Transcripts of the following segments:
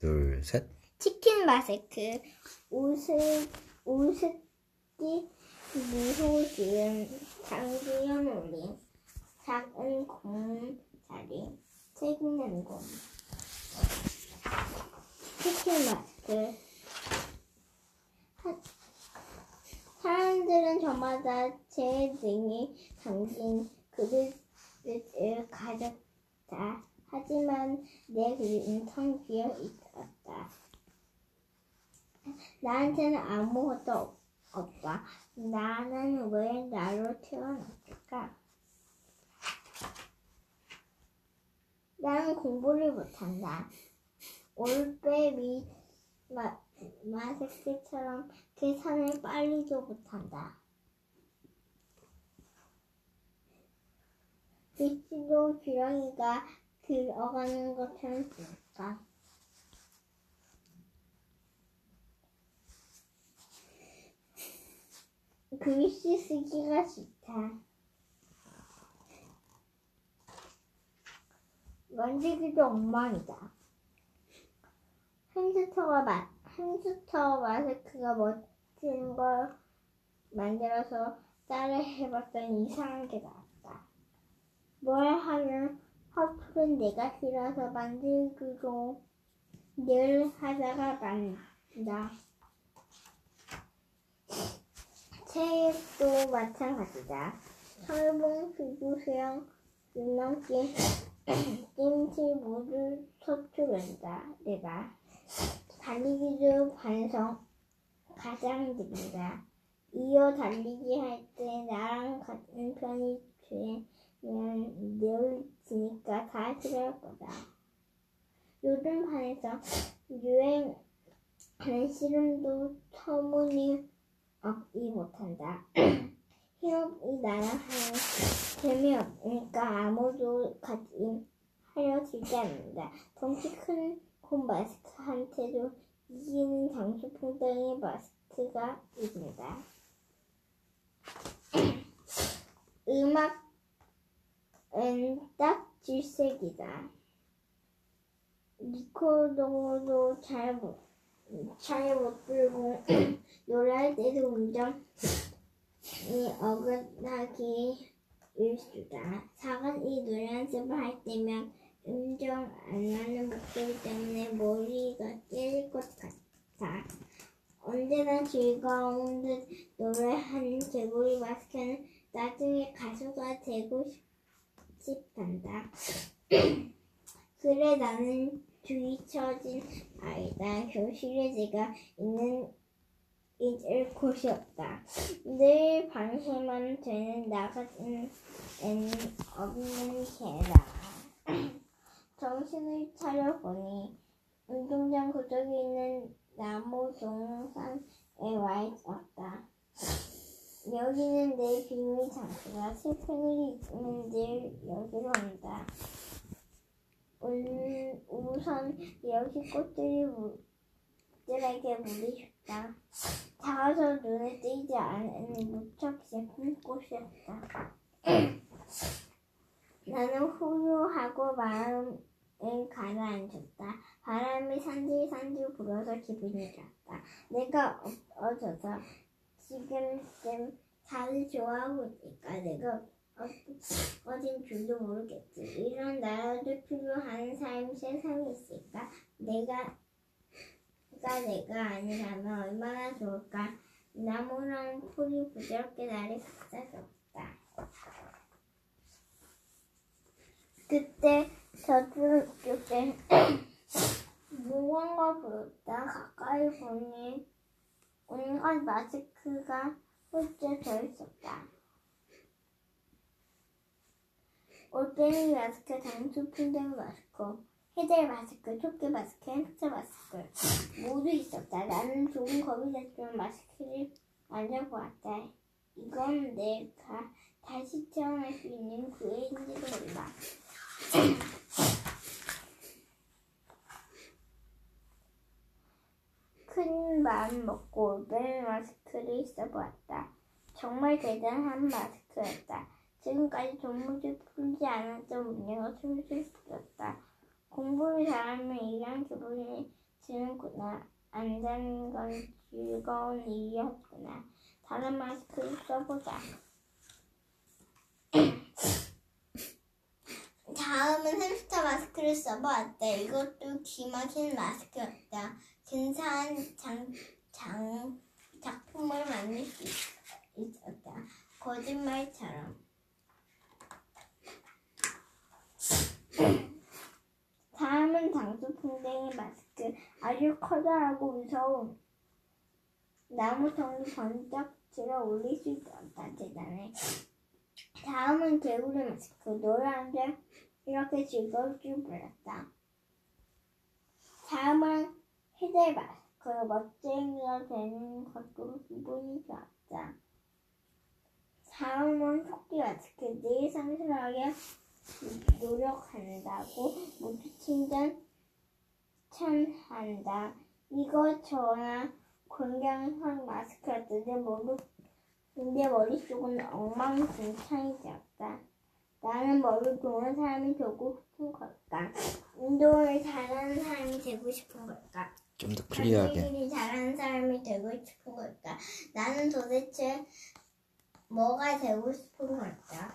둘, 셋. 치킨 마스크, 우습, 우습기, 미소지은, 장기연 올림, 작은 곰자리, 책 있는 곰. 치킨 마스크. 하- 사람들은 저마다 제 등에 담긴 그릇을 가졌다. 하지만 내 그릇은 텅 비어 있었다. 나한테는 아무것도 없- 없다. 나는 왜 나로 태어났을까? 나는 공부를 못한다. 올빼미 마, 마스크처럼 계산을 빨리도 못한다. 글씨도 주렁이가 들어가는 것처럼 쓰니까. 글씨 쓰기가 싫다. 만지기도 엉망이다. 햄스터가 마, 햄스터 마스크가 멋진 걸 만들어서 따라 해봤더니 이상한 게 나왔다. 뭘 화풀은 내가 싫어서 만들기로 늘 하다가 만다. 책도 마찬가지다. 철봉, 수주, 수영, 줄넘기, 김치 모두 서투른다. 내가 달리기도 반성 가장 느린다. 이어 달리기 할 때 나랑 같은 편이 되면 늘 지니까 다 싫어할 거다. 요즘 반에서 유행하는 씨름도 터무니 없이 못한다. 힘없이 나랑 하면 재미없으니까 아무도 같이 하려 들지 않는다. 덩치 큰 곰 마스크한테도 이기는 장수풍뎅이 마스크가 이긴다. 음악 은딱 질색이다. 리코더도 잘 못, 잘못 들고 노래할 때도 운전이 어긋나기 일수다. 작은 이 연습을 할 때면 음정 안 나는 목소리 때문에 머리가 깨질 것 같아. 언제나 즐거운 듯 노래하는 개구리 마스크는 나중에 가수가 되고 싶, 싶단다. 그래 나는 뒤처진 아이다. 교실에 제가 있는 잊을 곳이 없다. 늘 방심만 되는 나 같은 애는 없는 개다. 정신을 차려보니 운동장 구석에 있는 나무 동산에 와 있었다. 여기는 내 비밀 장소다. 일이 있으면 늘 여기로 온다. 운, 우선 여기 꽃들이 물들에게 물이 줬다. 작아서 눈에 띄지 않은 무척 예쁜 꽃이었다. 나는 후유하고 마음을 가라앉혔다. 바람이 산들산들 불어서 기분이 좋았다. 내가 어져서 지금쯤 다들 좋아하고 있으니까 내가 어, 어딘 줄도 모르겠지. 이런 나라도 필요한 삶 세상에 있을까? 내가 가 내가 아니라면 얼마나 좋을까? 나무랑 풀이 부드럽게 나를 감싸줬다. 그때 저쪽 때 무언가 부르다 가까이 보니 온갖 마스크가 흩어져 있었다. 올빼미 마스크, 장수 풍뎅이 마스크, 해달 마스크, 토끼 마스크, 햄스터 마스크 모두 있었다. 나는 좋은 겁이 됐지만 마스크를 만져보았다. 이건 내가 다시 태어날 수 있는 기회인지도 몰라. 큰 마음 먹고 올빼미 마스크를 써보았다. 정말 대단한 마스크였다. 지금까지 동물들 풀지 않았던 문제가 술술 풀렸다. 공부를 잘하면 이런 기분이 드는구나. 안 자는 건 즐거운 일이었구나. 다른 마스크를 써보자. 다음은 햄스터 마스크를 써보았다. 이것도 기막힌 마스크였다. 근사한 장, 장, 작품을 만들 수 있, 있었다. 거짓말처럼. 다음은 장수 풍뎅이 마스크. 아주 커다랗고 무서운 나무통을 번쩍 들어 올릴 수 있었다. 대단해. 다음은 개구리 마스크. 노란데 이렇게 즐거울 줄 몰랐다. 다음은 헤델 마스크. 멋쟁이가 되는 것도 기분이 좋았다. 다음은 토끼 마스크. 늘 상실하게 노력한다고 모두 칭찬 찬한다. 이거 저나 건강한 마스크였는데 모두 근데 머릿속은 엉망진창이 되었다. 나는 머리 좋은 사람이 되고 싶은 걸까? 운동을 잘하는 사람이 되고 싶은 걸까? 좀 더 클리어하게. 일이 잘하는 사람이 되고 싶은 걸까? 나는 도대체 뭐가 되고 싶은 걸까?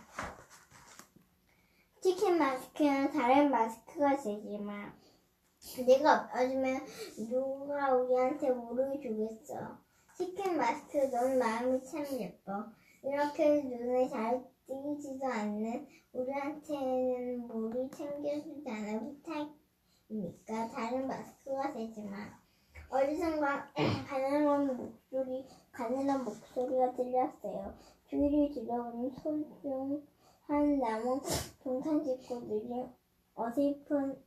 치킨 마스크는 다른 마스크가 되지만 내가 없어지면 누가 우리한테 물을 주겠어? 치킨 마스크 넌 마음이 참 예뻐. 이렇게 눈에 잘 띄지도 않는 우리한테는 물을 챙겨주지 않은 부탁 이니까 다른 마스크가 되지만 어디선가 가난한 목소리, 가난한 목소리가 들렸어요. 주위를 들어보니 소중한 나무 동산 식구들이 어설픈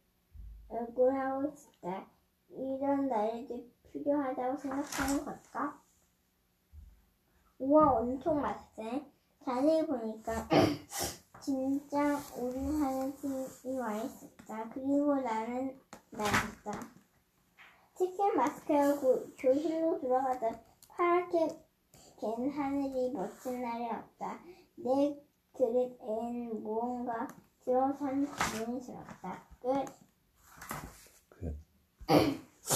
얼굴하고 있다. 이런 날에도 필요하다고 생각하는 걸까? 우와, 엄청 맛있네. 자세히 보니까 진짜 우리 하는 팀이 와 있었다. 그리고 나는 나였다. 치킨 마스크를 고- 교실로 들어가다 파랗게 갠 하늘이 멋진 날이었다. 내 그릇엔 무언가 들어선 기분이 들었다. 끝. 그